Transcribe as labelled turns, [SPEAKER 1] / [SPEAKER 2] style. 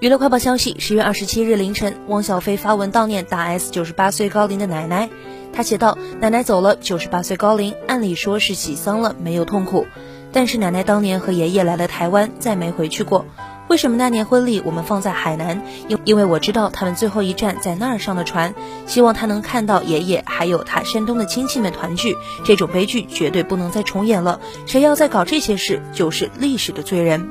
[SPEAKER 1] 娱乐快报消息：十月二十七日凌晨，汪小菲发文悼念大 S 九十八岁高龄的奶奶。他写道：“奶奶走了，九十八岁高龄，按理说是喜丧了，没有痛苦。但是奶奶当年和爷爷来了台湾，再没回去过。为什么那年婚礼我们放在海南？因因为我知道他们最后一站在那儿上的船，希望他能看到爷爷还有他山东的亲戚们团聚。这种悲剧绝对不能再重演了。谁要再搞这些事，就是历史的罪人。”